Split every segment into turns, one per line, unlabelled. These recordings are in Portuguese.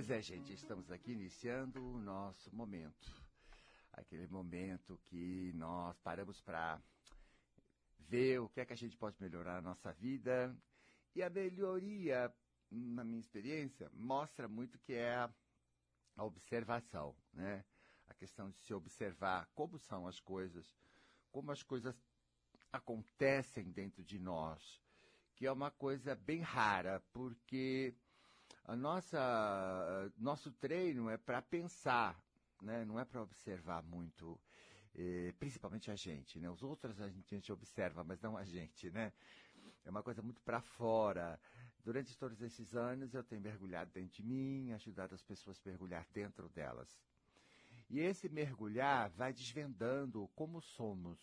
Pois é, gente, estamos aqui iniciando o nosso momento. Aquele momento que nós paramos para ver o que é que a gente pode melhorar na nossa vida. E a melhoria, na minha experiência, mostra muito que é a, a observação, né? A questão de se observar como são as coisas, como as coisas acontecem dentro de nós, que é uma coisa bem rara, porque a nossa, nosso treino é para pensar, né? não é para observar muito, eh, principalmente a gente. Né? Os outros a gente, a gente observa, mas não a gente. Né? É uma coisa muito para fora. Durante todos esses anos eu tenho mergulhado dentro de mim, ajudado as pessoas a mergulhar dentro delas. E esse mergulhar vai desvendando como somos,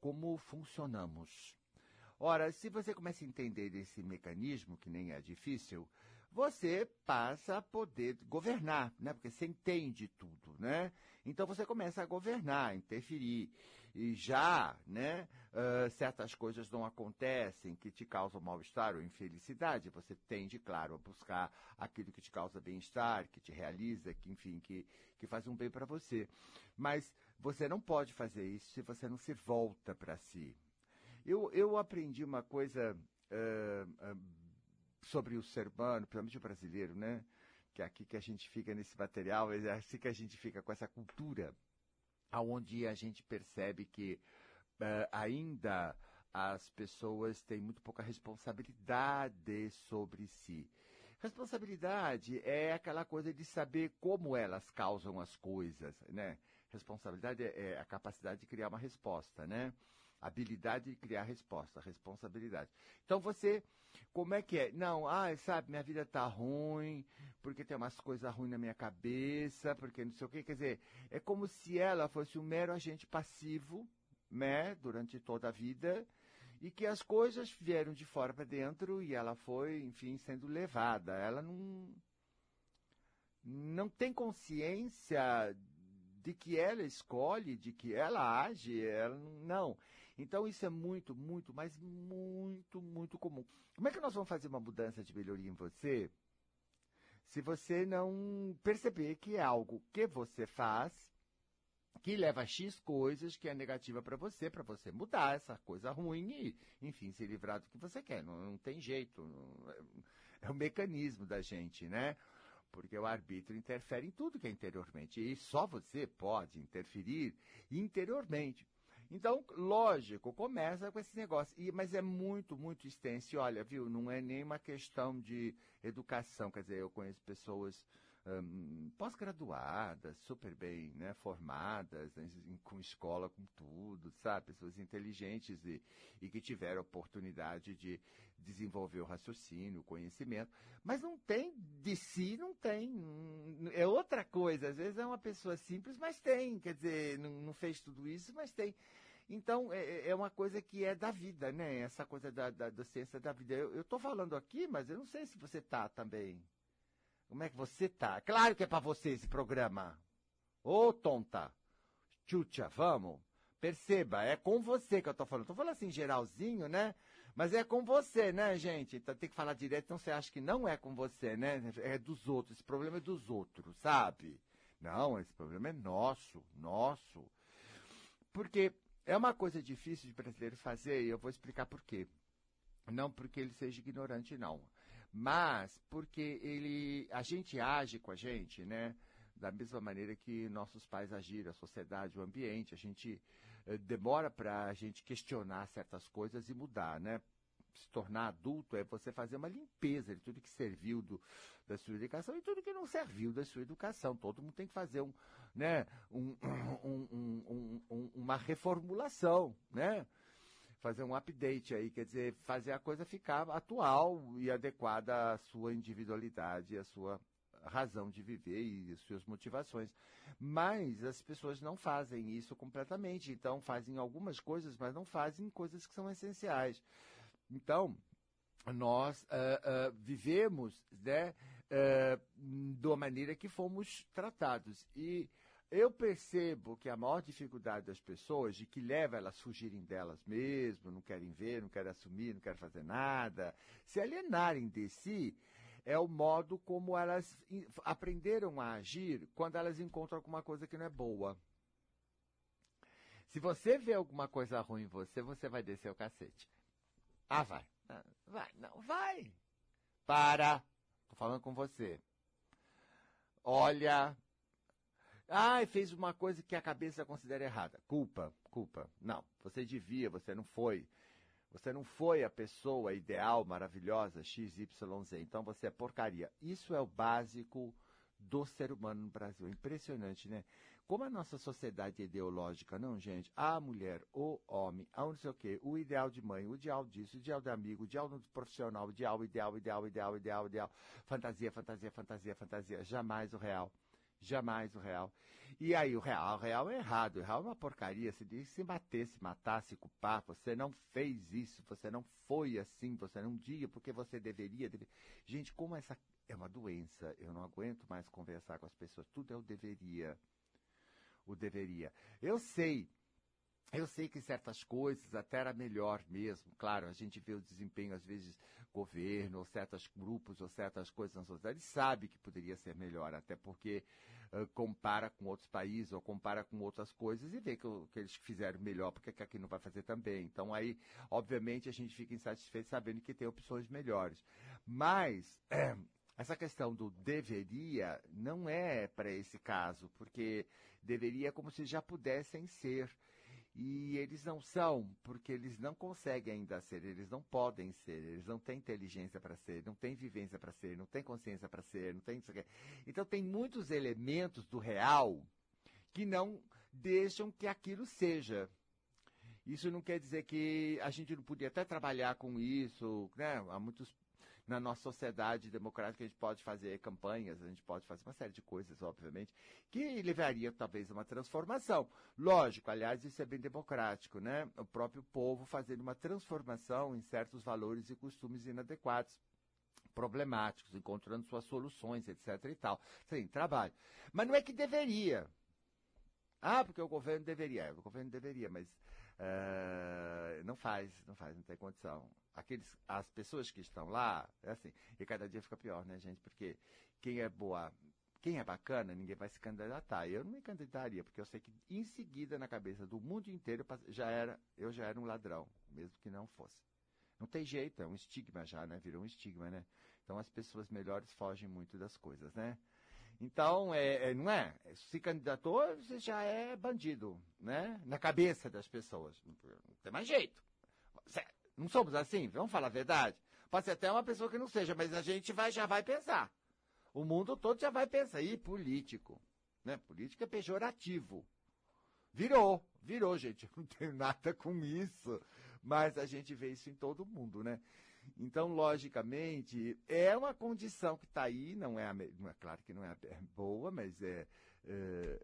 como funcionamos. Ora, se você começa a entender esse mecanismo, que nem é difícil, você passa a poder governar, né? Porque você entende tudo, né? Então você começa a governar, interferir. E já, né, uh, certas coisas não acontecem que te causam mal-estar ou infelicidade, você tende, claro, a buscar aquilo que te causa bem-estar, que te realiza, que, enfim, que, que faz um bem para você. Mas você não pode fazer isso se você não se volta para si, eu, eu aprendi uma coisa uh, uh, sobre o ser humano, principalmente o brasileiro, né? Que é aqui que a gente fica nesse material, é assim que a gente fica com essa cultura, aonde a gente percebe que uh, ainda as pessoas têm muito pouca responsabilidade sobre si. Responsabilidade é aquela coisa de saber como elas causam as coisas, né? Responsabilidade é, é a capacidade de criar uma resposta, né? Habilidade de criar resposta, responsabilidade. Então você, como é que é? Não, ah, sabe, minha vida tá ruim, porque tem umas coisas ruins na minha cabeça, porque não sei o quê. Quer dizer, é como se ela fosse um mero agente passivo, né, durante toda a vida, e que as coisas vieram de fora para dentro e ela foi, enfim, sendo levada. Ela não não tem consciência de que ela escolhe, de que ela age, ela não. Então isso é muito, muito, mas muito, muito comum. Como é que nós vamos fazer uma mudança de melhoria em você se você não perceber que é algo que você faz que leva X coisas que é negativa para você, para você mudar essa coisa ruim e, enfim, se livrar do que você quer. Não, não tem jeito. Não, é, é o mecanismo da gente, né? porque o arbítrio interfere em tudo que é interiormente, e só você pode interferir interiormente. Então, lógico, começa com esse negócio, e, mas é muito, muito extenso. E olha, viu, não é nem uma questão de educação, quer dizer, eu conheço pessoas um, pós-graduadas, super bem né, formadas, né, com escola, com tudo, sabe? Pessoas inteligentes e, e que tiveram oportunidade de desenvolver o raciocínio, o conhecimento. Mas não tem, de si não tem. É outra coisa. Às vezes é uma pessoa simples, mas tem. Quer dizer, não, não fez tudo isso, mas tem. Então, é, é, é, uma coisa que é da vida, né? Essa coisa da, da, ciência da vida. Eu estou falando aqui, mas eu não sei se você está também. Como é que você tá? Claro que é para você esse programa. Ô, oh, tonta. Chucha, vamos. Perceba, é com você que eu tô falando. Tô falando assim, geralzinho, né? Mas é com você, né, gente? Então tem que falar direto, então você acha que não é com você, né? É dos outros. Esse problema é dos outros, sabe? Não, esse problema é nosso, nosso. Porque é uma coisa difícil de brasileiro fazer e eu vou explicar por quê. Não porque ele seja ignorante, não. Mas porque ele, a gente age com a gente, né? Da mesma maneira que nossos pais agiram, a sociedade, o ambiente. A gente eh, demora para a gente questionar certas coisas e mudar, né? se tornar adulto é você fazer uma limpeza de tudo que serviu do, da sua educação e tudo que não serviu da sua educação. Todo mundo tem que fazer um, né, um, um, um, uma reformulação, né? Fazer um update aí, quer dizer, fazer a coisa ficar atual e adequada à sua individualidade, à sua razão de viver e suas motivações. Mas as pessoas não fazem isso completamente, então fazem algumas coisas, mas não fazem coisas que são essenciais. Então, nós uh, uh, vivemos né, uh, uma maneira que fomos tratados. E eu percebo que a maior dificuldade das pessoas, de que leva elas a fugirem delas mesmo, não querem ver, não querem assumir, não querem fazer nada, se alienarem de si, é o modo como elas aprenderam a agir quando elas encontram alguma coisa que não é boa. Se você vê alguma coisa ruim em você, você vai descer o cacete. Ah, vai. Vai, não, vai. Para. Tô falando com você. Olha. Ah, fez uma coisa que a cabeça considera errada. Culpa, culpa. Não, você devia, você não foi. Você não foi a pessoa ideal, maravilhosa, XYZ. Então você é porcaria. Isso é o básico do ser humano no Brasil. É impressionante, né? Como a nossa sociedade é ideológica, não, gente? A mulher, o homem, a não sei o quê, o ideal de mãe, o ideal disso, o ideal de amigo, o ideal do profissional, o ideal, ideal, ideal, ideal, ideal, ideal. Fantasia, fantasia, fantasia, fantasia. Jamais o real. Jamais o real. E aí, o real, o real é errado. O real é uma porcaria. Se diz se bater, se matar, se culpar. Você não fez isso, você não foi assim, você não diga porque você deveria. Deve... Gente, como essa é uma doença, eu não aguento mais conversar com as pessoas. Tudo é o deveria o deveria. Eu sei, eu sei que certas coisas até era melhor mesmo. Claro, a gente vê o desempenho, às vezes, governo, ou certos grupos, ou certas coisas na sociedade, sabe que poderia ser melhor, até porque uh, compara com outros países, ou compara com outras coisas, e vê que, que eles fizeram melhor, porque que aqui não vai fazer também. Então, aí, obviamente, a gente fica insatisfeito sabendo que tem opções melhores. Mas. Essa questão do deveria não é para esse caso, porque deveria é como se já pudessem ser. E eles não são, porque eles não conseguem ainda ser, eles não podem ser, eles não têm inteligência para ser, não têm vivência para ser, não têm consciência para ser, não tem Então tem muitos elementos do real que não deixam que aquilo seja. Isso não quer dizer que a gente não podia até trabalhar com isso, né? Há muitos na nossa sociedade democrática a gente pode fazer campanhas, a gente pode fazer uma série de coisas, obviamente, que levaria talvez a uma transformação. Lógico, aliás, isso é bem democrático, né? O próprio povo fazendo uma transformação em certos valores e costumes inadequados problemáticos, encontrando suas soluções, etc e tal. Sim, trabalho. Mas não é que deveria. Ah, porque o governo deveria. O governo deveria, mas uh, não faz, não faz, não tem condição aqueles, as pessoas que estão lá, é assim, e cada dia fica pior, né, gente? Porque quem é boa, quem é bacana, ninguém vai se candidatar. Eu não me candidataria, porque eu sei que em seguida, na cabeça do mundo inteiro, já era, eu já era um ladrão, mesmo que não fosse. Não tem jeito, é um estigma já, né? Virou um estigma, né? Então as pessoas melhores fogem muito das coisas, né? Então, é, é, não é? Se candidatou, você já é bandido, né? Na cabeça das pessoas. Não tem mais jeito. Não somos assim? Vamos falar a verdade? Pode ser até uma pessoa que não seja, mas a gente vai, já vai pensar. O mundo todo já vai pensar. E político. Né? Político é pejorativo. Virou, virou, gente. Eu não tenho nada com isso. Mas a gente vê isso em todo mundo, né? Então, logicamente, é uma condição que está aí, não é, não é claro que não é boa, mas é, é,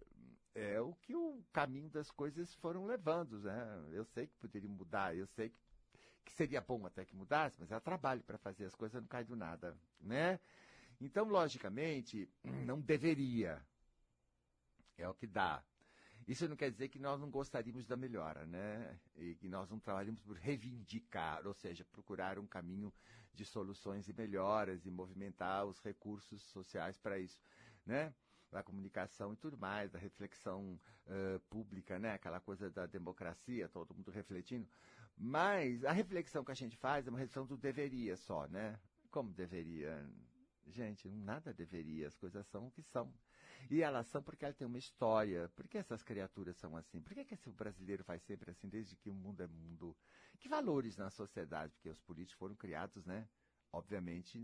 é, o que o caminho das coisas foram levando, né? Eu sei que poderia mudar, eu sei que que seria bom até que mudasse, mas é trabalho para fazer as coisas, não cai do nada, né? Então, logicamente, não deveria. É o que dá. Isso não quer dizer que nós não gostaríamos da melhora, né? E que nós não trabalhamos por reivindicar, ou seja, procurar um caminho de soluções e melhoras e movimentar os recursos sociais para isso, né? Da comunicação e tudo mais, da reflexão uh, pública, né? Aquela coisa da democracia, todo mundo refletindo. Mas a reflexão que a gente faz é uma reflexão do deveria só, né? Como deveria? Gente, nada deveria, as coisas são o que são. E elas são porque elas têm uma história. Por que essas criaturas são assim? Por que, que esse brasileiro faz sempre assim, desde que o mundo é mundo? Que valores na sociedade? Porque os políticos foram criados, né? Obviamente,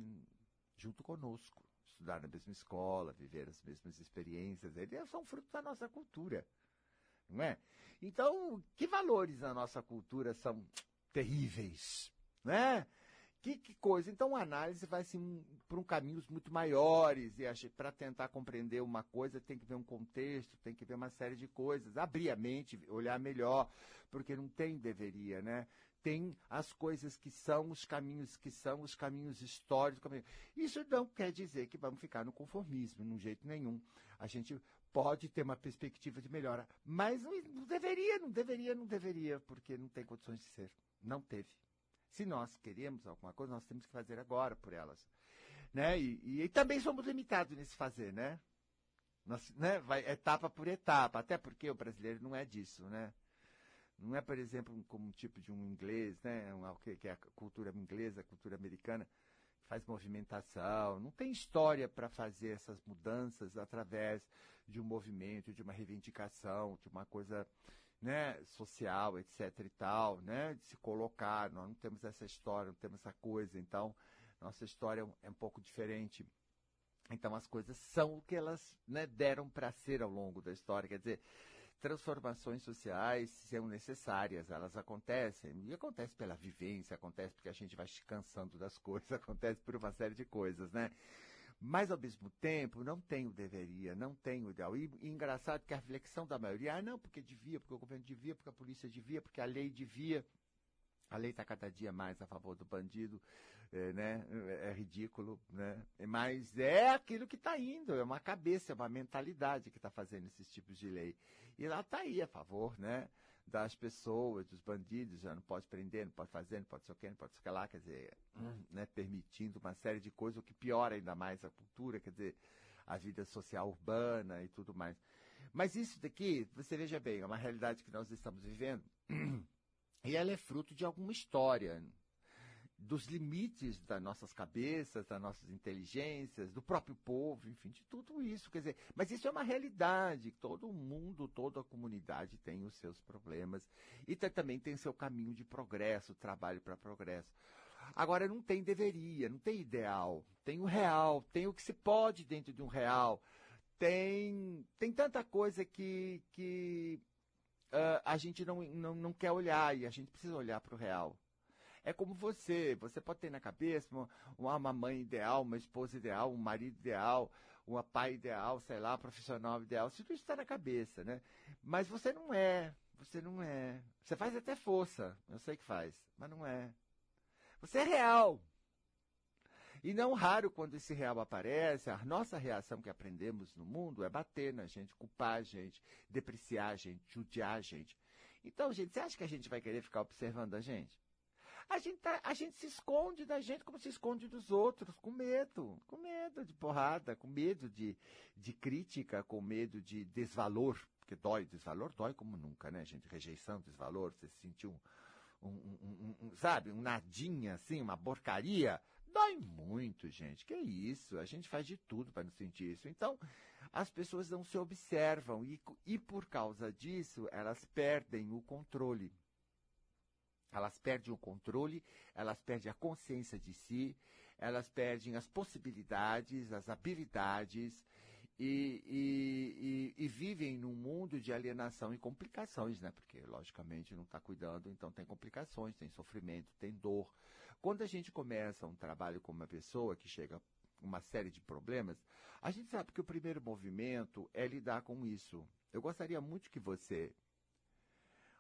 junto conosco. Estudar na mesma escola, viver as mesmas experiências. Eles são fruto da nossa cultura não é? Então, que valores na nossa cultura são terríveis, né? Que, que coisa. Então, a análise vai assim, por um caminhos muito maiores e para tentar compreender uma coisa tem que ver um contexto, tem que ver uma série de coisas, abrir a mente, olhar melhor, porque não tem deveria, né? Tem as coisas que são os caminhos que são os caminhos históricos. Isso não quer dizer que vamos ficar no conformismo, de jeito nenhum. A gente pode ter uma perspectiva de melhora. Mas não, deveria, não deveria, não deveria, porque não tem condições de ser. Não teve. Se nós queremos alguma coisa, nós temos que fazer agora por elas. né? E, e, e, também somos limitados nesse fazer, né? Nós, né? Vai etapa por etapa, até porque o brasileiro não é disso, né? Não é, por exemplo, como um tipo de um inglês, né? Um, que é a cultura inglesa, a cultura americana, que faz movimentação. Não tem história para fazer essas mudanças através de um movimento, de uma reivindicação, de uma coisa né, social, etc. e tal, né? De se colocar. Nós não temos essa história, não temos essa coisa. Então, nossa história é um pouco diferente. Então, as coisas são o que elas né, deram para ser ao longo da história. Quer dizer, transformações sociais são necessárias, elas acontecem. E acontece pela vivência, acontece porque a gente vai se cansando das coisas, acontece por uma série de coisas, né? Mas, ao mesmo tempo, não tem o deveria, não tem o ideal. E, e engraçado que a reflexão da maioria, ah, não, porque devia, porque o governo devia, porque a polícia devia, porque a lei devia. A lei está cada dia mais a favor do bandido, é, né? É ridículo, né? Mas é aquilo que está indo, é uma cabeça, é uma mentalidade que está fazendo esses tipos de lei. E lá está aí a favor, né? Das pessoas, dos bandidos, já não pode prender, não pode fazer, não pode ser o que, não pode ser o que lá, quer dizer, né? Permitindo uma série de coisas, o que piora ainda mais a cultura, quer dizer, a vida social urbana e tudo mais. Mas isso daqui, você veja bem, é uma realidade que nós estamos vivendo. E ela é fruto de alguma história, dos limites das nossas cabeças, das nossas inteligências, do próprio povo, enfim, de tudo isso. Quer dizer, mas isso é uma realidade. Todo mundo, toda a comunidade tem os seus problemas e também tem seu caminho de progresso, trabalho para progresso. Agora, não tem deveria, não tem ideal. Tem o real, tem o que se pode dentro de um real. Tem, tem tanta coisa que, que uh, a gente não, não, não quer olhar e a gente precisa olhar para o real. É como você, você pode ter na cabeça uma, uma mãe ideal, uma esposa ideal, um marido ideal, uma pai ideal, sei lá, profissional ideal, isso tudo está na cabeça, né? Mas você não é, você não é. Você faz até força, eu sei que faz, mas não é. Você é real. E não raro, quando esse real aparece, a nossa reação que aprendemos no mundo é bater na gente, culpar a gente, depreciar a gente, judiar a gente. Então, gente, você acha que a gente vai querer ficar observando a gente? A gente, tá, a gente se esconde da gente como se esconde dos outros, com medo, com medo de porrada, com medo de, de crítica, com medo de desvalor, porque dói, desvalor dói como nunca, né, gente? Rejeição, desvalor, você se sentiu um, um, um, um, sabe, um nadinha assim, uma porcaria, Dói muito, gente. Que isso? A gente faz de tudo para não sentir isso. Então, as pessoas não se observam e, e por causa disso, elas perdem o controle. Elas perdem o controle, elas perdem a consciência de si, elas perdem as possibilidades, as habilidades e, e, e, e vivem num mundo de alienação e complicações, né? Porque, logicamente, não está cuidando, então tem complicações, tem sofrimento, tem dor. Quando a gente começa um trabalho com uma pessoa que chega uma série de problemas, a gente sabe que o primeiro movimento é lidar com isso. Eu gostaria muito que você,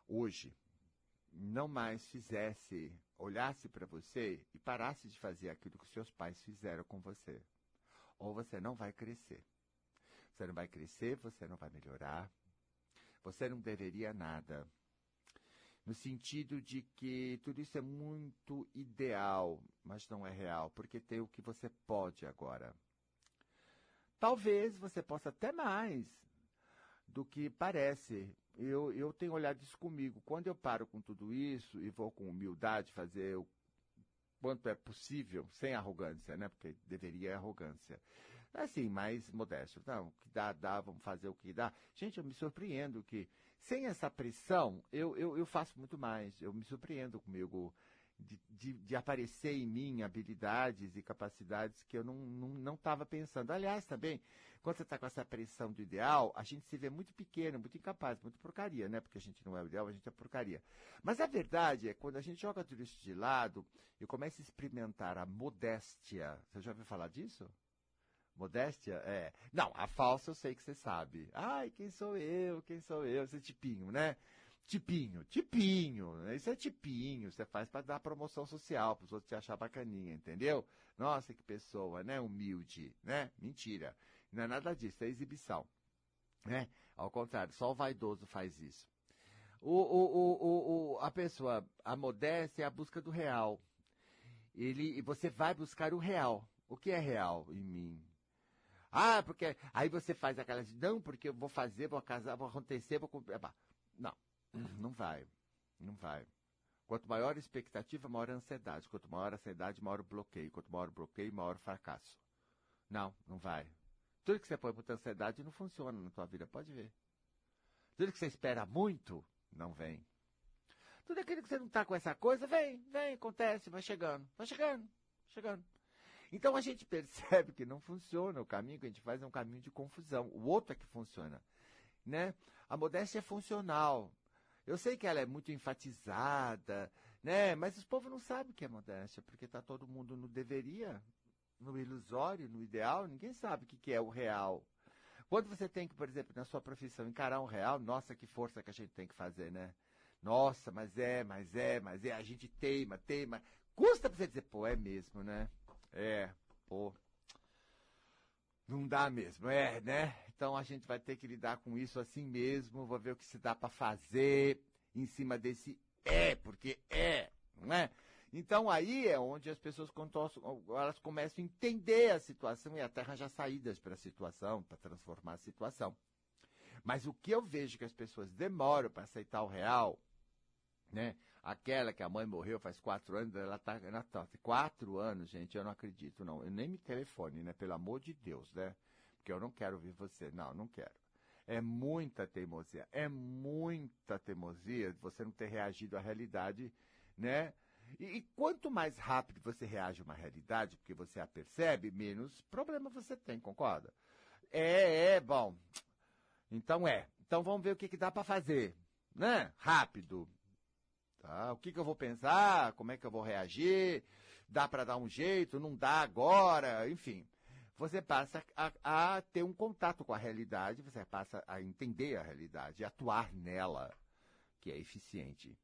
hoje, não mais fizesse, olhasse para você e parasse de fazer aquilo que seus pais fizeram com você. Ou você não vai crescer. Você não vai crescer, você não vai melhorar. Você não deveria nada. No sentido de que tudo isso é muito ideal, mas não é real, porque tem o que você pode agora. Talvez você possa até mais do que parece, eu, eu tenho olhado isso comigo. Quando eu paro com tudo isso e vou com humildade fazer o quanto é possível, sem arrogância, né? Porque deveria é arrogância. Assim, mais modesto. Não, o que dá, dá, vamos fazer o que dá. Gente, eu me surpreendo que, sem essa pressão, eu, eu, eu faço muito mais. Eu me surpreendo comigo de, de, de, aparecer em mim habilidades e capacidades que eu não estava não, não pensando. Aliás, também, quando você está com essa pressão do ideal, a gente se vê muito pequeno, muito incapaz, muito porcaria, né? Porque a gente não é o ideal, a gente é porcaria. Mas a verdade é, quando a gente joga tudo isso de lado e começa a experimentar a modéstia, você já ouviu falar disso? Modéstia? É. Não, a falsa eu sei que você sabe. Ai, quem sou eu? Quem sou eu? Esse tipinho, né? Tipinho, tipinho, isso é tipinho, você faz para dar promoção social, para os outros te achar bacaninha, entendeu? Nossa, que pessoa, né? Humilde, né? Mentira. Não é nada disso, é exibição. Né? Ao contrário, só o vaidoso faz isso. O, o, o, o, a pessoa, a modéstia é a busca do real. Ele, você vai buscar o real. O que é real em mim? Ah, porque aí você faz aquelas, não, porque eu vou fazer, vou casar, vou acontecer, vou Não, não vai. Não vai. Quanto maior a expectativa, maior a ansiedade. Quanto maior a ansiedade, maior o bloqueio. Quanto maior o bloqueio, maior o fracasso. Não, não vai. Tudo que você põe muita ansiedade não funciona na tua vida, pode ver. Tudo que você espera muito, não vem. Tudo aquilo que você não está com essa coisa, vem, vem, acontece, vai chegando, vai chegando, chegando. Então a gente percebe que não funciona, o caminho que a gente faz é um caminho de confusão. O outro é que funciona. Né? A modéstia é funcional. Eu sei que ela é muito enfatizada, né? Mas os povos não sabem o que é modéstia, porque está todo mundo no deveria, no ilusório, no ideal, ninguém sabe o que é o real. Quando você tem que, por exemplo, na sua profissão, encarar um real, nossa, que força que a gente tem que fazer, né? Nossa, mas é, mas é, mas é, a gente teima, teima. Custa pra você dizer, pô, é mesmo, né? É, pô. Não dá mesmo, é, né? Então a gente vai ter que lidar com isso assim mesmo, vou ver o que se dá para fazer em cima desse é, porque é, não é? Então aí é onde as pessoas elas começam a entender a situação e até arranjar saídas para a situação, para transformar a situação. Mas o que eu vejo que as pessoas demoram para aceitar o real, né? Aquela que a mãe morreu faz quatro anos, ela está ela tá, quatro anos, gente, eu não acredito, não. Eu nem me telefone, né? Pelo amor de Deus, né? Porque eu não quero ouvir você. Não, não quero. É muita teimosia. É muita teimosia você não ter reagido à realidade, né? E, e, quanto mais rápido você reage a uma realidade, porque você a percebe, menos problema você tem, concorda? É, é, bom. Então é. Então vamos ver o que, que dá para fazer, né? Rápido. Tá? O que, que eu vou pensar? Como é que eu vou reagir? Dá para dar um jeito? Não dá agora? Enfim. Você passa a, a ter um contato com a realidade, você passa a entender a realidade, atuar nela, que é eficiente.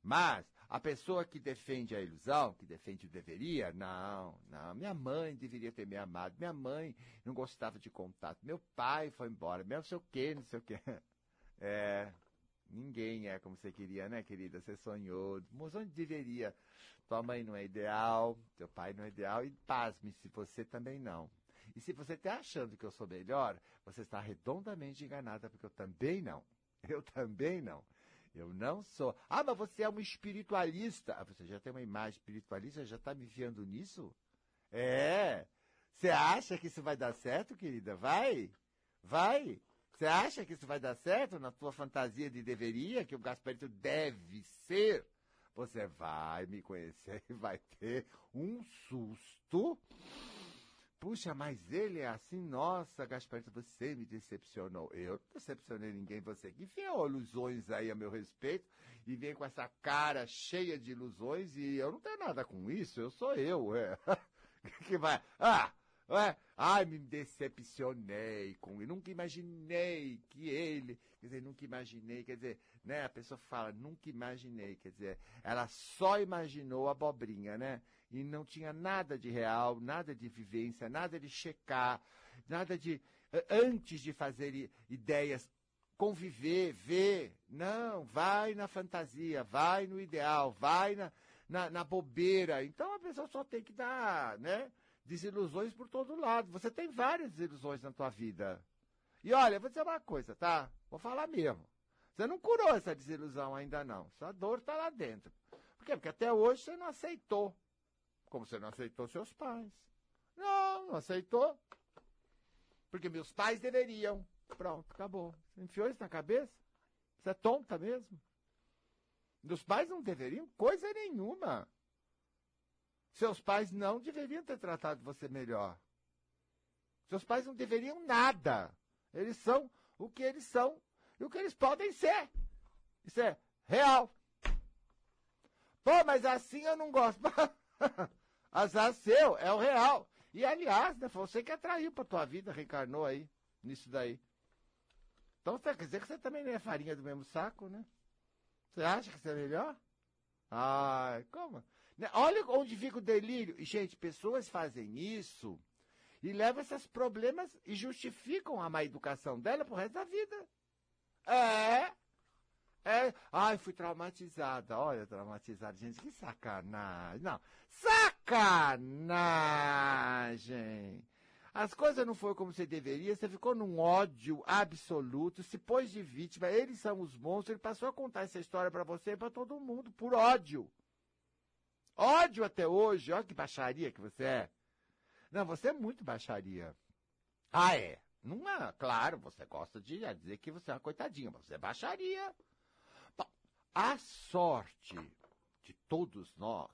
Mas a pessoa que defende a ilusão, que defende o deveria, não, não. Minha mãe deveria ter me amado. Minha mãe não gostava de contato. Meu pai foi embora. Meu não sei o quê, não sei o quê. É, ninguém é como você queria, né, querida? Você sonhou. Mas onde deveria? Tua mãe não é ideal, teu pai não é ideal. E pasme se você também não. E se você está achando que eu sou melhor, você está redondamente enganada, porque eu também não. Eu também não. Eu não sou. Ah, mas você é um espiritualista. Ah, você já tem uma imagem espiritualista, já está me enfiando nisso? É. Você acha que isso vai dar certo, querida? Vai. Vai. Você acha que isso vai dar certo na tua fantasia de deveria, que o Gasparito deve ser? Você vai me conhecer e vai ter um susto Puxa, mas ele é assim, nossa, Gasparito, você me decepcionou. Eu não decepcionei ninguém, você que enfiou ilusões aí a meu respeito e vem com essa cara cheia de ilusões e eu não tenho nada com isso, eu sou eu. É. que vai. Ah! É, ai, me decepcionei com ele. Nunca imaginei que ele. Quer dizer, nunca imaginei. Quer dizer, né? A pessoa fala, nunca imaginei. Quer dizer, ela só imaginou a abobrinha, né? E não tinha nada de real, nada de vivência, nada de checar, nada de. Antes de fazer ideias, conviver, ver. Não, vai na fantasia, vai no ideal, vai na, na, na bobeira. Então a pessoa só tem que dar, né? Desilusões por todo lado. Você tem várias desilusões na tua vida. E olha, vou dizer uma coisa, tá? Vou falar mesmo. Você não curou essa desilusão ainda não. Sua dor está lá dentro. Por quê? Porque até hoje você não aceitou. Como você não aceitou seus pais. Não, não aceitou. Porque meus pais deveriam. Pronto, acabou. Você enfiou isso na cabeça? Você é tonta mesmo? Meus pais não deveriam coisa nenhuma. Seus pais não deveriam ter tratado você melhor. Seus pais não deveriam nada. Eles são o que eles são e o que eles podem ser. Isso é real. Pô, mas assim eu não gosto. Azar seu, é o real. E aliás, né, foi você que atraiu para tua vida, reencarnou aí, nisso daí. Então quer dizer que você também não é farinha do mesmo saco, né? Você acha que você é melhor? Ai, como? Né? Olha onde fica o delírio. E, gente, pessoas fazem isso e levam esses problemas e justificam a má educação dela pro resto da vida. É. É. Ai, fui traumatizada. Olha, traumatizada. Gente, que sacanagem. Não. Sacanagem! As coisas não foram como você deveria, você ficou num ódio absoluto, se pôs de vítima, eles são os monstros, ele passou a contar essa história para você e para todo mundo, por ódio. Ódio até hoje, olha que baixaria que você é. Não, você é muito baixaria. Ah, é? Não é, claro, você gosta de dizer que você é uma coitadinha, mas você é baixaria. Bom, a sorte de todos nós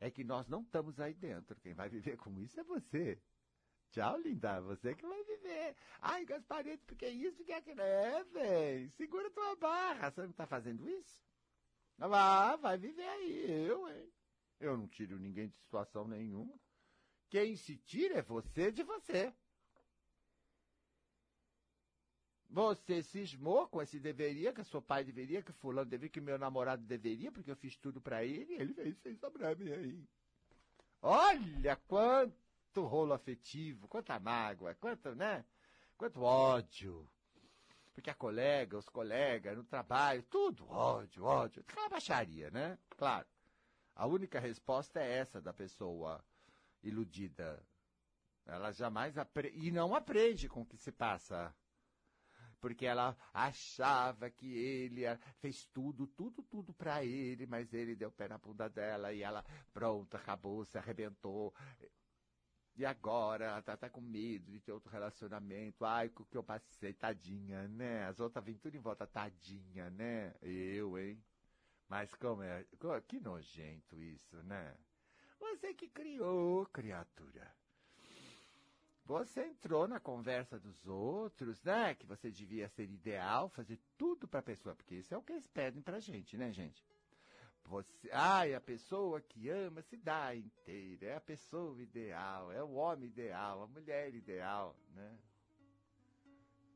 é que nós não estamos aí dentro. Quem vai viver com isso é você. Tchau, linda. Você que vai viver. Ai, Gasparito, porque é isso, porque é aquilo. É, velho. Segura tua barra. Você não tá fazendo isso? Vá, vai viver aí. Eu, hein? Eu não tiro ninguém de situação nenhuma. Quem se tira é você de você. Você cismou com esse deveria, que seu pai deveria, que fulano deveria, que meu namorado deveria, porque eu fiz tudo para ele, e ele fez sem sobrar mim aí. Olha quanto quanto rolo afetivo, quanta mágoa, quanto, né? Quanto ódio. Porque a colega, os colegas, no trabalho, tudo ódio, ódio. Aquela baixaria, né? Claro. A única resposta é essa da pessoa iludida. Ela jamais aprende, e não aprende com o que se passa. Porque ela achava que ele fez tudo, tudo, tudo para ele, mas ele deu pé na bunda dela e ela, pronto, acabou, se arrebentou. E agora ela tá, tá com medo de ter outro relacionamento. Ai, o que eu passei, tadinha, né? As outras vêm tudo em volta, tadinha, né? Eu, hein? Mas como é. Que nojento isso, né? Você que criou, criatura. Você entrou na conversa dos outros, né? Que você devia ser ideal, fazer tudo para a pessoa, porque isso é o que eles pedem pra gente, né, gente? Você, ai, a pessoa que ama se dá inteira, é a pessoa ideal, é o homem ideal, a mulher ideal, né?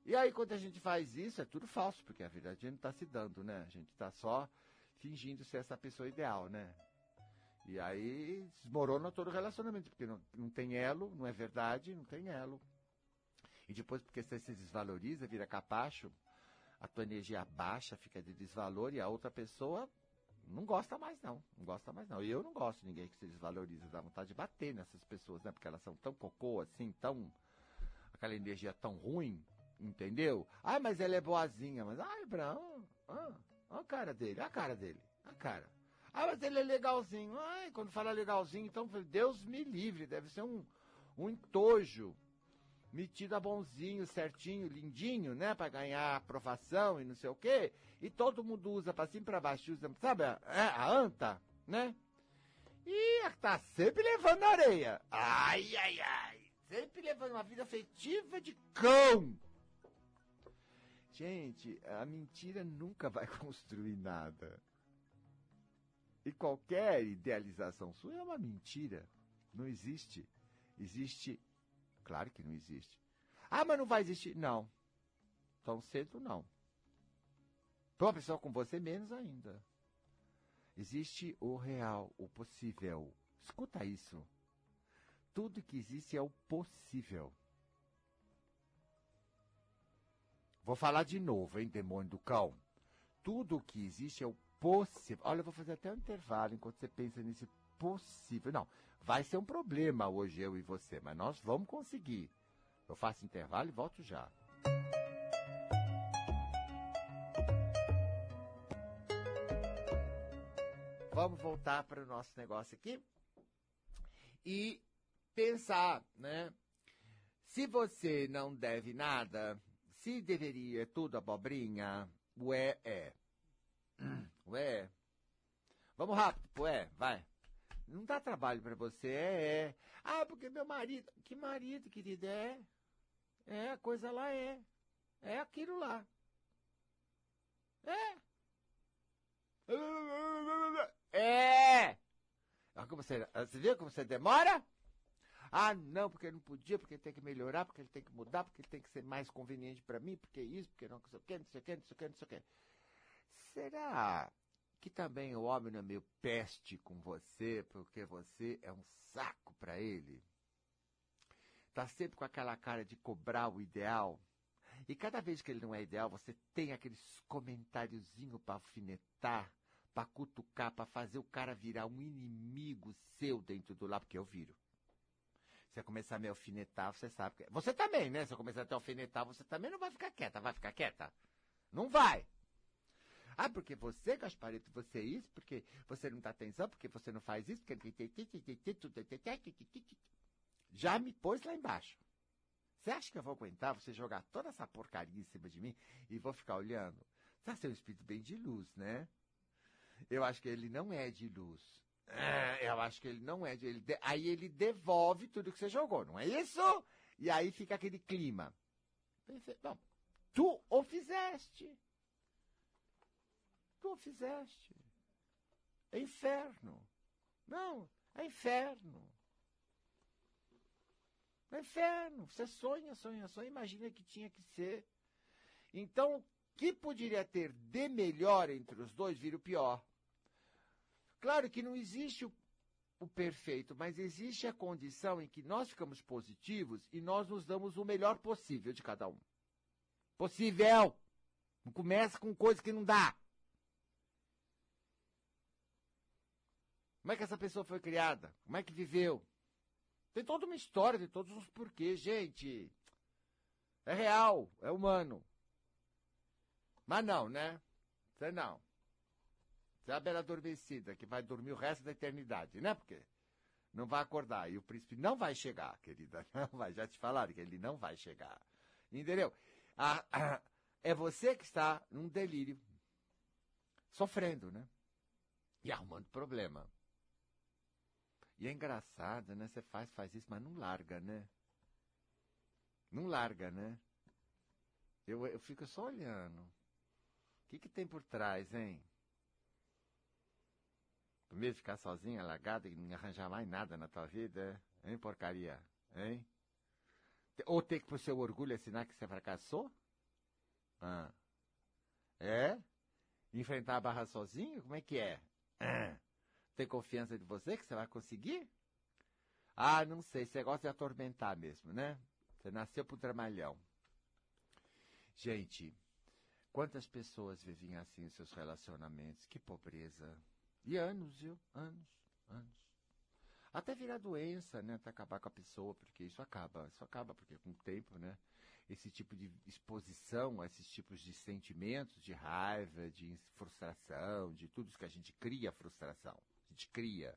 E aí, quando a gente faz isso, é tudo falso, porque a verdade não está se dando, né? A gente está só fingindo ser essa pessoa ideal, né? E aí desmorona todo o relacionamento, porque não, não tem elo, não é verdade, não tem elo. E depois, porque você se desvaloriza, vira capacho, a tua energia baixa, fica de desvalor, e a outra pessoa não gosta mais, não. Não gosta mais, não. E eu não gosto de ninguém que se desvaloriza. Dá vontade de bater nessas pessoas, né? Porque elas são tão cocô, assim, tão. aquela energia tão ruim, entendeu? Ah, mas ela é boazinha. Mas, ai, Brão, ah, olha a cara dele, a cara dele, a cara. Ah, mas ele é legalzinho. Ai, quando fala legalzinho, então, Deus me livre, deve ser um, um entojo metido a bonzinho, certinho, lindinho, né? Para ganhar aprovação e não sei o quê. E todo mundo usa para cima e para baixo, usa, sabe? É, a anta, né? E tá sempre levando areia. Ai, ai, ai. Sempre levando uma vida afetiva de cão. Gente, a mentira nunca vai construir nada. E qualquer idealização sua é uma mentira. Não existe. Existe Claro que não existe. Ah, mas não vai existir. Não. Tão cedo, não. Para uma pessoa com você, menos ainda. Existe o real, o possível. Escuta isso. Tudo que existe é o possível. Vou falar de novo, hein, demônio do cão. Tudo que existe é o possível. Olha, eu vou fazer até um intervalo enquanto você pensa nesse possível. Não, Vai ser um problema hoje eu e você, mas nós vamos conseguir. Eu faço intervalo e volto já. Vamos voltar para o nosso negócio aqui e pensar, né? Se você não deve nada, se deveria tudo abobrinha, ué, é. Ué. Vamos rápido, ué, vai. Não dá trabalho para você, é, é. Ah, porque meu marido. Que marido, querida? É. É, a coisa lá é. É aquilo lá. É. É! Como você, você viu como você demora? Ah, não, porque não podia, porque tem que melhorar, porque ele tem que mudar, porque ele tem que ser mais conveniente para mim, porque isso, porque não, não sei o que, não sei o que, não sei o que, não sei o que. Será que também o homem não é meio peste com você, porque você é um saco para ele. Tá sempre com aquela cara de cobrar o ideal. E cada vez que ele não é ideal, você tem aqueles comentáriozinho para alfinetar, pra cutucar, pra fazer o cara virar um inimigo seu dentro do lá, porque eu viro. Você começar a me alfinetar, você sabe que. Você também, né? Se eu começar a te alfinetar, você também não vai ficar quieta. Vai ficar quieta? Não vai. Ah, porque você, Gasparito, você é isso, porque você não dá atenção, porque você não faz isso, porque. Já me pôs lá embaixo. Você acha que eu vou aguentar você jogar toda essa porcaria em cima de mim e vou ficar olhando? Tá seu espírito bem de luz, né? Eu acho que ele não é de luz. É, eu acho que ele não é. Ele de, aí ele devolve tudo que você jogou, não é isso? E aí fica aquele clima. Pensei, bom, tu o fizeste. Tu o fizeste. É inferno. Não, é inferno. É inferno. Você sonha, sonha, sonha, imagina que tinha que ser. Então, o que poderia ter de melhor entre os dois vira o pior. Claro que não existe o, o, perfeito, mas existe a condição em que nós ficamos positivos e nós nos damos o melhor possível de cada um. Possível! Não começa com coisa que não dá. Como é que essa pessoa foi criada? Como é que viveu? Tem toda uma história, tem todos os porquês, gente. É real, é humano. Mas não, né? Você não. A bela adormecida, que vai dormir o resto da eternidade, né? Porque não vai acordar. E o príncipe não vai chegar, querida. Não vai. Já te falaram que ele não vai chegar. Entendeu? É você que está num delírio. Sofrendo, né? E arrumando problema. E é engraçado, né? Você faz, faz isso, mas não larga, né? Não larga, né? Eu, eu fico só olhando. O que, que tem por trás, hein? Primeiro ficar sozinha, largada, e não arranjar mais nada na tua vida, hein, porcaria? Hein? Ou ter que, por seu orgulho, assinar que você fracassou? Ah. É? Enfrentar a barra sozinho? Como é que é? Ah. Tem confiança de você que você vai conseguir? Ah, não sei, você gosta de atormentar mesmo, né? Você nasceu pro tramalhão. Gente, quantas pessoas vivem assim em seus relacionamentos? Que pobreza. E anos, viu? Anos, anos. Até virar doença, né? Até acabar com a pessoa, porque isso acaba. Isso acaba, porque com o tempo, né? Esse tipo de exposição a esses tipos de sentimentos, de raiva, de frustração, de tudo isso que a gente cria frustração gente cria.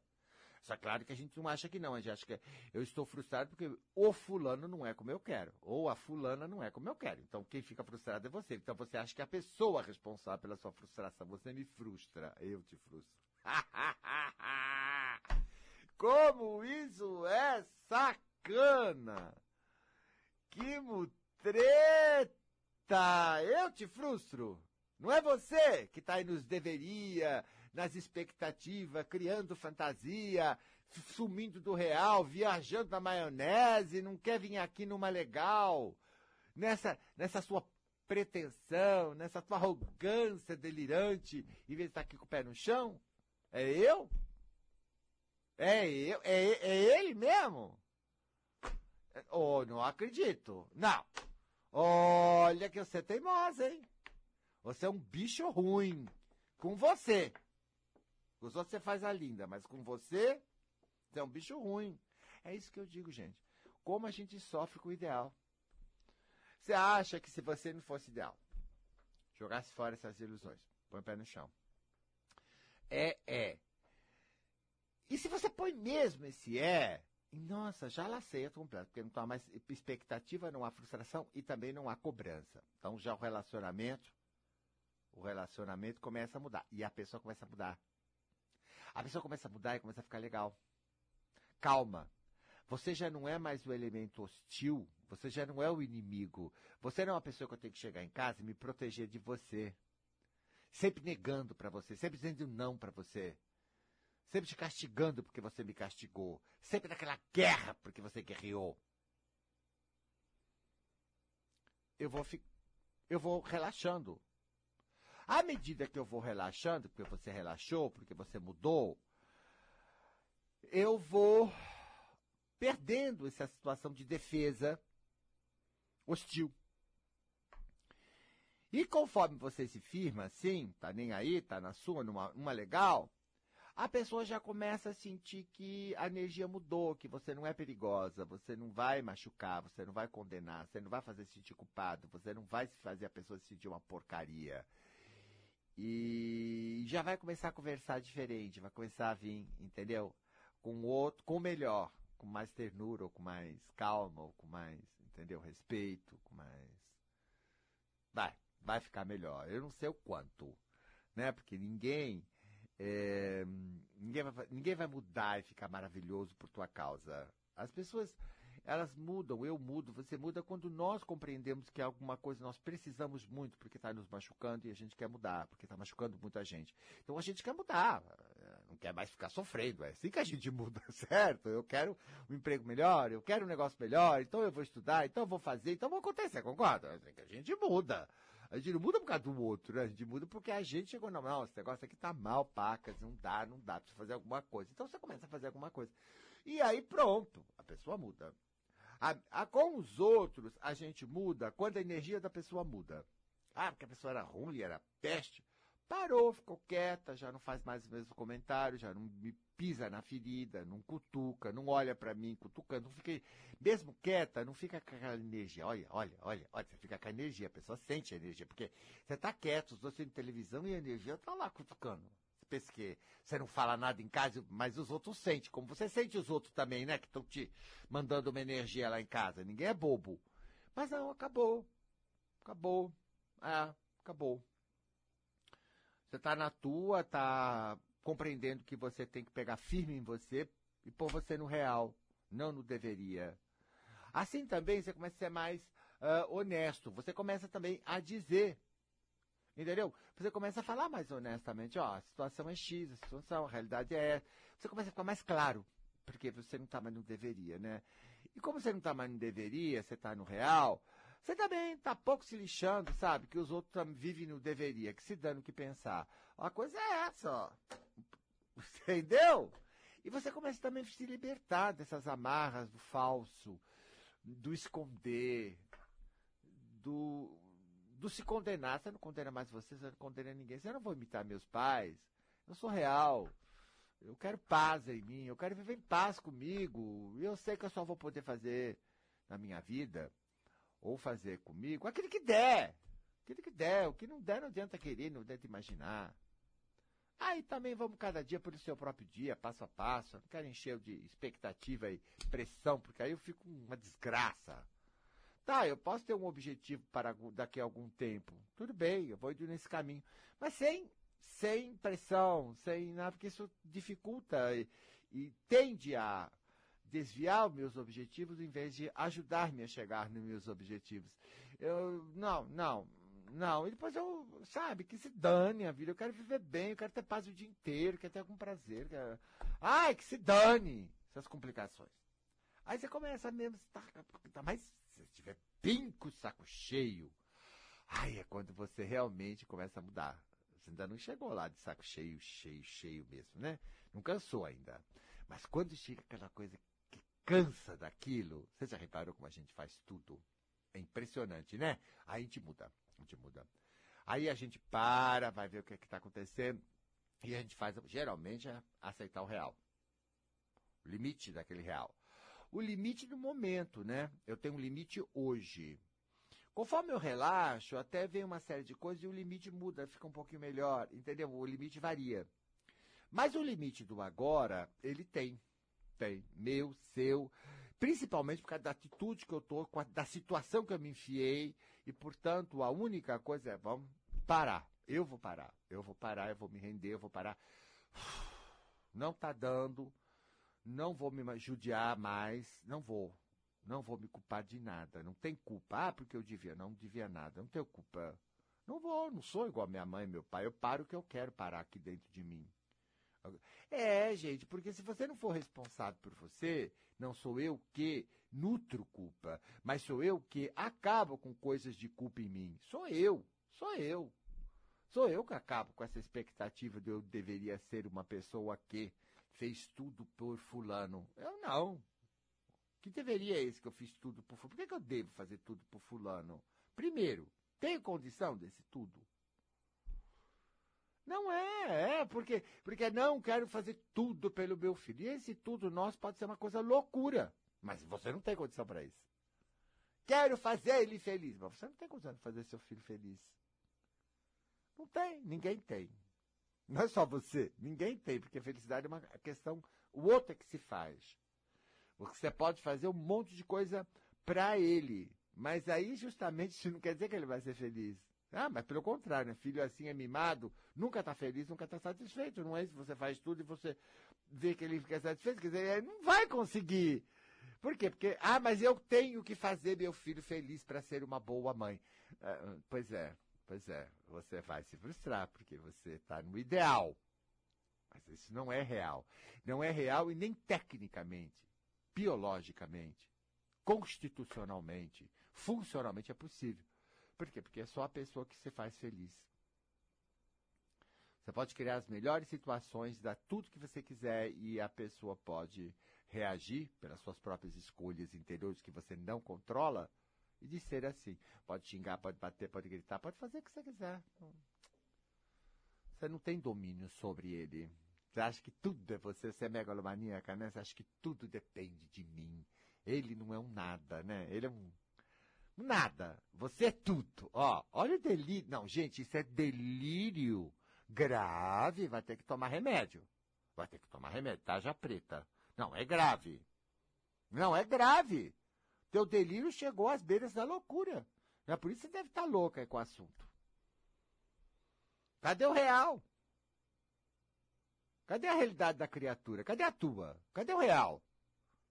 Só claro que a gente não acha que não, a gente acha que eu estou frustrado porque o fulano não é como eu quero, ou a fulana não é como eu quero. Então quem fica frustrado é você. Então você acha que é a pessoa responsável pela sua frustração. Você me frustra, eu te frustro. como isso é sacana! Que mutreta! Eu te frustro! Não é você que está aí nos deveria, nas expectativas, criando fantasia, sumindo do real, viajando na maionese, não quer vir aqui numa legal, nessa, nessa sua pretensão, nessa tua arrogância delirante, em vez de estar aqui com o pé no chão? É eu? É eu? É, é ele mesmo? Oh, não acredito. Não. Olha que você é teimosa, hein? Você é um bicho ruim. Com você. Os outros você faz a linda, mas com você, você é um bicho ruim. É isso que eu digo, gente. Como a gente sofre com o ideal. Você acha que se você não fosse ideal, jogasse fora essas ilusões, põe o pé no chão. É, é. E se você põe mesmo esse é, nossa, já laceia completo, porque não há mais expectativa, não há frustração e também não há cobrança. Então já o relacionamento, o relacionamento começa a mudar. E a pessoa começa a mudar. A pessoa começa a mudar e começa a ficar legal. Calma. Você já não é mais o elemento hostil, você já não é o inimigo. Você não é uma pessoa que eu tenho que chegar em casa e me proteger de você. Sempre negando para você, sempre dizendo não para você. Sempre te castigando porque você me castigou. Sempre naquela guerra porque você guerreou. Eu vou, fi... eu vou relaxando. À medida que eu vou relaxando, porque você relaxou, porque você mudou, eu vou perdendo essa situação de defesa hostil. E conforme você se firma assim, tá nem aí, tá na sua, numa, numa legal, a pessoa já começa a sentir que a energia mudou, que você não é perigosa, você não vai machucar, você não vai condenar, você não vai fazer se sentir culpado, você não vai fazer a pessoa se sentir uma porcaria. E já vai começar a conversar diferente, vai começar a vir, entendeu? Com outro, com o melhor, com mais ternura, ou com mais calma, ou com mais, entendeu? Respeito, com mais. Vai, vai ficar melhor. Eu não sei o quanto, né? Porque ninguém é, ninguém, vai, ninguém vai mudar e ficar maravilhoso por tua causa. As pessoas, elas mudam, eu mudo, você muda quando nós compreendemos que alguma coisa nós precisamos muito porque está nos machucando e a gente quer mudar, porque está machucando muita gente. Então a gente quer mudar, não quer mais ficar sofrendo. É assim que a gente muda, certo? Eu quero um emprego melhor, eu quero um negócio melhor, então eu vou estudar, então eu vou fazer, então vai acontecer, concorda? É assim que a gente muda. A gente não muda por causa do outro, né? A gente muda porque a gente chegou, não, não, esse negócio aqui tá mal, pacas, não dá, não dá, precisa fazer alguma coisa. Então você começa a fazer alguma coisa. E aí pronto, a pessoa muda. A, a, com os outros, a gente muda quando a energia da pessoa muda. Ah, porque a pessoa era ruim, era peste. Parou, ficou quieta, já não faz mais o mesmo comentário, já não me pisa na ferida, não cutuca, não olha para mim cutucando, não fica, mesmo quieta, não fica com aquela energia. Olha, olha, olha, olha, você fica com a energia, a pessoa sente a energia, porque você tá quieto, os de televisão e a energia tá lá cutucando. Você pensa que você não fala nada em casa, mas os outros sentem, como você sente os outros também, né, que estão te mandando uma energia lá em casa. Ninguém é bobo. Mas não, acabou. Acabou. É, acabou. Você está na tua, está compreendendo que você tem que pegar firme em você e pôr você no real, não no deveria. Assim também você começa a ser mais uh, honesto. Você começa também a dizer. Entendeu? Você começa a falar mais honestamente, ó, a situação é X, a situação, a realidade é essa. Você começa a ficar mais claro, porque você não está mais no deveria, né? E como você não está mais no deveria, você está no real, você também está pouco se lixando, sabe? Que os outros vivem no deveria, que se dando o que pensar. A coisa é essa, ó. Entendeu? E você começa também a se libertar dessas amarras do falso, do esconder, do, do se condenar. Você não condena mais você, você não condena ninguém. Você não vou imitar meus pais. Eu sou real. Eu quero paz em mim. Eu quero viver em paz comigo. E eu sei que eu só vou poder fazer na minha vida ou fazer comigo aquele que der. Aquele que der. O que não der, não adianta querer, não adianta imaginar. Aí também vamos cada dia por o seu próprio dia, passo a passo. Não quero encher de expectativa e pressão, porque aí eu fico uma desgraça. Tá, eu posso ter um objetivo para daqui a algum tempo. Tudo bem, eu vou indo nesse caminho. Mas sem, sem pressão, sem nada, porque isso dificulta e, e tende a desviar os meus objetivos em vez de ajudar-me a chegar nos meus objetivos. Eu, não, não, não. E depois eu, sabe, que se dane a vida. Eu quero viver bem, eu quero ter paz o dia inteiro, quero ter algum prazer. Quero... Ai, que se dane essas complicações. Aí você começa mesmo, tá, tá mais, se tiver bem com o saco cheio, ai, é quando você realmente começa a mudar. Você ainda não chegou lá de saco cheio, cheio, cheio mesmo, né? Não cansou ainda. Mas quando chega aquela coisa cansa daquilo. Você já reparou como a gente faz tudo? É impressionante, né? Aí a gente muda, a gente muda. Aí a gente para, vai ver o que é está acontecendo e a gente faz, geralmente, é aceitar o real. O limite daquele real. O limite do momento, né? Eu tenho um limite hoje. Conforme eu relaxo, até vem uma série de coisas e o limite muda, fica um pouquinho melhor, entendeu? O limite varia. Mas o limite do agora, ele tem. Tem. Meu, seu. Principalmente por causa da atitude que eu tô, da situação que eu me enfiei. E, portanto, a única coisa é, vamos parar. Eu vou parar. Eu vou parar, eu vou me render, eu vou parar. Não tá dando. Não vou me judiar mais. Não vou. Não vou me culpar de nada. Não tem culpa. Ah, porque eu devia. Não devia nada. Não tenho culpa. Não vou, não sou igual minha mãe e meu pai. Eu paro o que eu quero parar aqui dentro de mim. É, gente, porque se você não for responsável por você, não sou eu que nutro culpa, mas sou eu que acabo com coisas de culpa em mim. Sou eu, sou eu. Sou eu que acabo com essa expectativa de eu deveria ser uma pessoa que fez tudo por fulano. Eu não. Que deveria é esse que eu fiz tudo por fulano? Por que, que eu devo fazer tudo por fulano? Primeiro, Tem condição desse tudo? Não é, é, porque, porque não quero fazer tudo pelo meu filho. E esse tudo nosso pode ser uma coisa loucura, mas você não tem condição para isso. Quero fazer ele feliz, mas você não tem condição de fazer seu filho feliz. Não tem, ninguém tem. Não é só você, ninguém tem, porque felicidade é uma questão, o outro é que se faz. Você pode fazer um monte de coisa para ele, mas aí justamente isso não quer dizer que ele vai ser feliz. Ah, mas pelo contrário, né? filho assim é mimado, nunca está feliz, nunca está satisfeito. Não é isso? Você faz tudo e você vê que ele fica satisfeito. Quer dizer, ele não vai conseguir. Por quê? Porque, ah, mas eu tenho que fazer meu filho feliz para ser uma boa mãe. Ah, pois é, pois é. Você vai se frustrar porque você está no ideal. Mas isso não é real. Não é real e nem tecnicamente, biologicamente, constitucionalmente, funcionalmente é possível. Por quê? Porque é só a pessoa que se faz feliz. Você pode criar as melhores situações, dar tudo que você quiser e a pessoa pode reagir pelas suas próprias escolhas interiores que você não controla e de ser assim. Pode xingar, pode bater, pode gritar, pode fazer o que você quiser. Você não tem domínio sobre ele. Você acha que tudo é você, você é megalomaníaca, né? Você acha que tudo depende de mim. Ele não é um nada, né? Ele é um Nada. Você é tudo. Ó, olha o delírio. Não, gente, isso é delírio grave. Vai ter que tomar remédio. Vai ter que tomar remédio. Tá já preta. Não, é grave. Não, é grave. Teu delírio chegou às beiras da loucura. É por isso que você deve estar tá louca com o assunto. Cadê o real? Cadê a realidade da criatura? Cadê a tua? Cadê o real?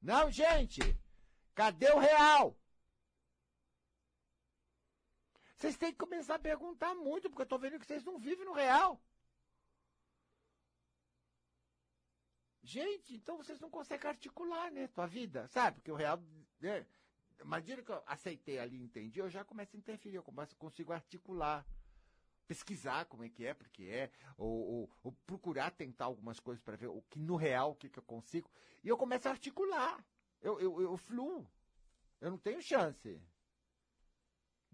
Não, gente! Cadê o real? Vocês têm que começar a perguntar muito, porque eu estou vendo que vocês não vivem no real. Gente, então vocês não conseguem articular, né, tua vida, sabe? Porque o real, né, imagina que eu aceitei ali, entendi, eu já começo a interferir, eu começo, consigo articular, pesquisar como é que é, porque é, ou, ou, ou procurar tentar algumas coisas para ver o que no real, o que, que eu consigo, e eu começo a articular, eu, eu, eu fluo, eu não tenho chance.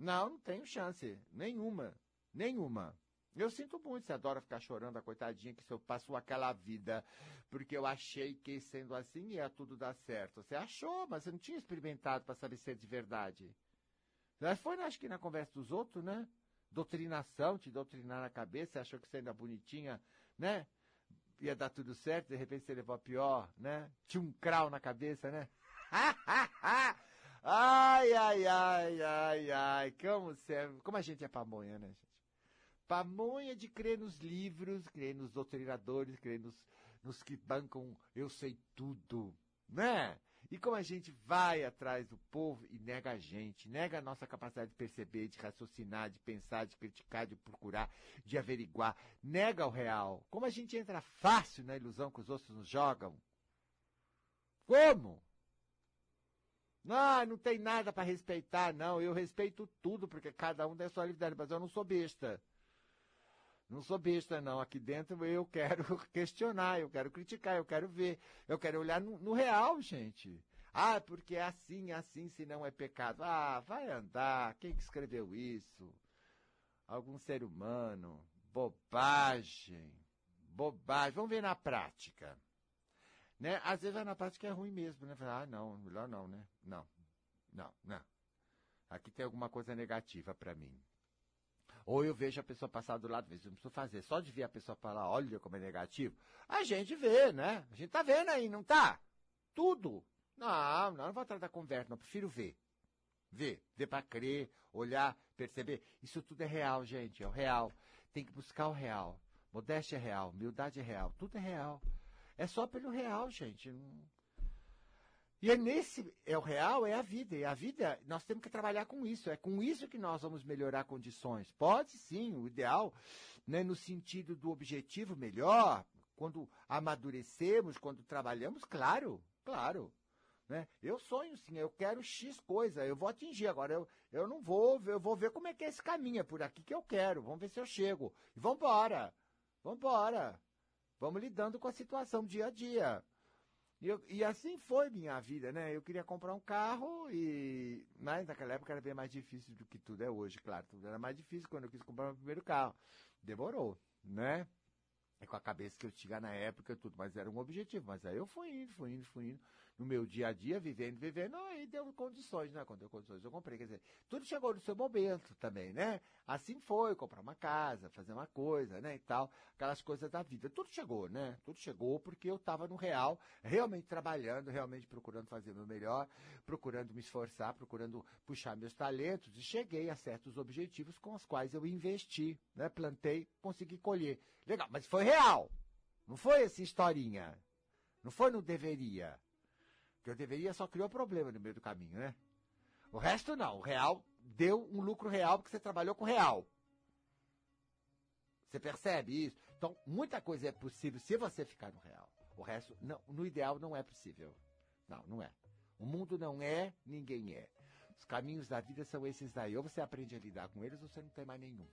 Não, não tenho chance. Nenhuma. Nenhuma. Eu sinto muito, você adora ficar chorando a coitadinha que você passou aquela vida, porque eu achei que sendo assim ia tudo dar certo. Você achou, mas você não tinha experimentado para saber se é de verdade. Foi, acho que na conversa dos outros, né? Doutrinação, te doutrinar na cabeça, você achou que sendo bonitinha, né? Ia dar tudo certo, de repente você levou a pior, né? Tinha um crau na cabeça, né? Ai, ai, ai, ai, ai, como, você, como a gente é pamonha, né, gente? Pamonha de crer nos livros, crer nos doutrinadores, crer nos, nos que bancam eu sei tudo, né? E como a gente vai atrás do povo e nega a gente, nega a nossa capacidade de perceber, de raciocinar, de pensar, de criticar, de procurar, de averiguar, nega o real. Como a gente entra fácil na ilusão que os outros nos jogam. Como? Não, não tem nada para respeitar, não. Eu respeito tudo, porque cada um tem sua liberdade, mas eu não sou besta. Não sou besta, não. Aqui dentro eu quero questionar, eu quero criticar, eu quero ver, eu quero olhar no, no real, gente. Ah, porque é assim, é assim, se não é pecado. Ah, vai andar. Quem que escreveu isso? Algum ser humano. Bobagem. Bobagem. Vamos ver na prática. Né? Às vezes na prática é ruim mesmo, né? Ah, não, melhor não, né? Não, não, não. Aqui tem alguma coisa negativa para mim. Ou eu vejo a pessoa passar do lado, eu não preciso fazer. Só de ver a pessoa falar, olha como é negativo. A gente vê, né? A gente tá vendo aí, não tá? Tudo. Não, não, não vou atrás da conversa, não. Prefiro ver. Ver. Ver para crer, olhar, perceber. Isso tudo é real, gente. É o real. Tem que buscar o real. Modéstia é real, humildade é real. Tudo é real. É só pelo real, gente. E é nesse, é o real, é a vida. E a vida, nós temos que trabalhar com isso. É com isso que nós vamos melhorar condições. Pode sim, o ideal, né, no sentido do objetivo melhor, quando amadurecemos, quando trabalhamos, claro, claro. Né? Eu sonho sim, eu quero X coisa, eu vou atingir. Agora, eu, eu não vou, eu vou ver como é que é esse caminho, é por aqui que eu quero. Vamos ver se eu chego. E vambora, vambora. Vamos lidando com a situação dia a dia. E, eu, e, assim foi minha vida, né? Eu queria comprar um carro e. Mas naquela época era bem mais difícil do que tudo é hoje, claro. Tudo era mais difícil quando eu quis comprar meu primeiro carro. Demorou, né? É com a cabeça que eu tinha na época tudo, mas era um objetivo. Mas aí eu fui indo, fui indo, fui indo no meu dia a dia, vivendo, vivendo, aí deu condições, né? Quando deu condições, eu comprei. Quer dizer, tudo chegou no seu momento também, né? Assim foi, comprar uma casa, fazer uma coisa, né? E tal, aquelas coisas da vida. Tudo chegou, né? Tudo chegou porque eu estava no real, realmente trabalhando, realmente procurando fazer o meu melhor, procurando me esforçar, procurando puxar meus talentos e cheguei a certos objetivos com os quais eu investi, né? Plantei, consegui colher. Legal, mas foi real. Não foi essa historinha. Não foi no deveria. Porque eu deveria só criou problema no meio do caminho, né? O resto não. O real deu um lucro real porque você trabalhou com real. Você percebe isso? Então, muita coisa é possível se você ficar no real. O resto, não, no ideal, não é possível. Não, não é. O mundo não é, ninguém é. Os caminhos da vida são esses daí. Ou você aprende a lidar com eles, ou você não tem mais nenhum.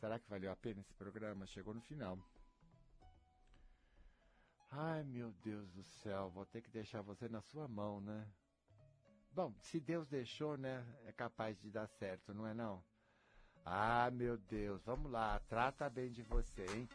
Será que valeu a pena esse programa? Chegou no final. Ai, meu Deus do céu, vou ter que deixar você na sua mão, né? Bom, se Deus deixou, né, é capaz de dar certo, não é não? Ah, meu Deus, vamos lá, trata bem de você, hein?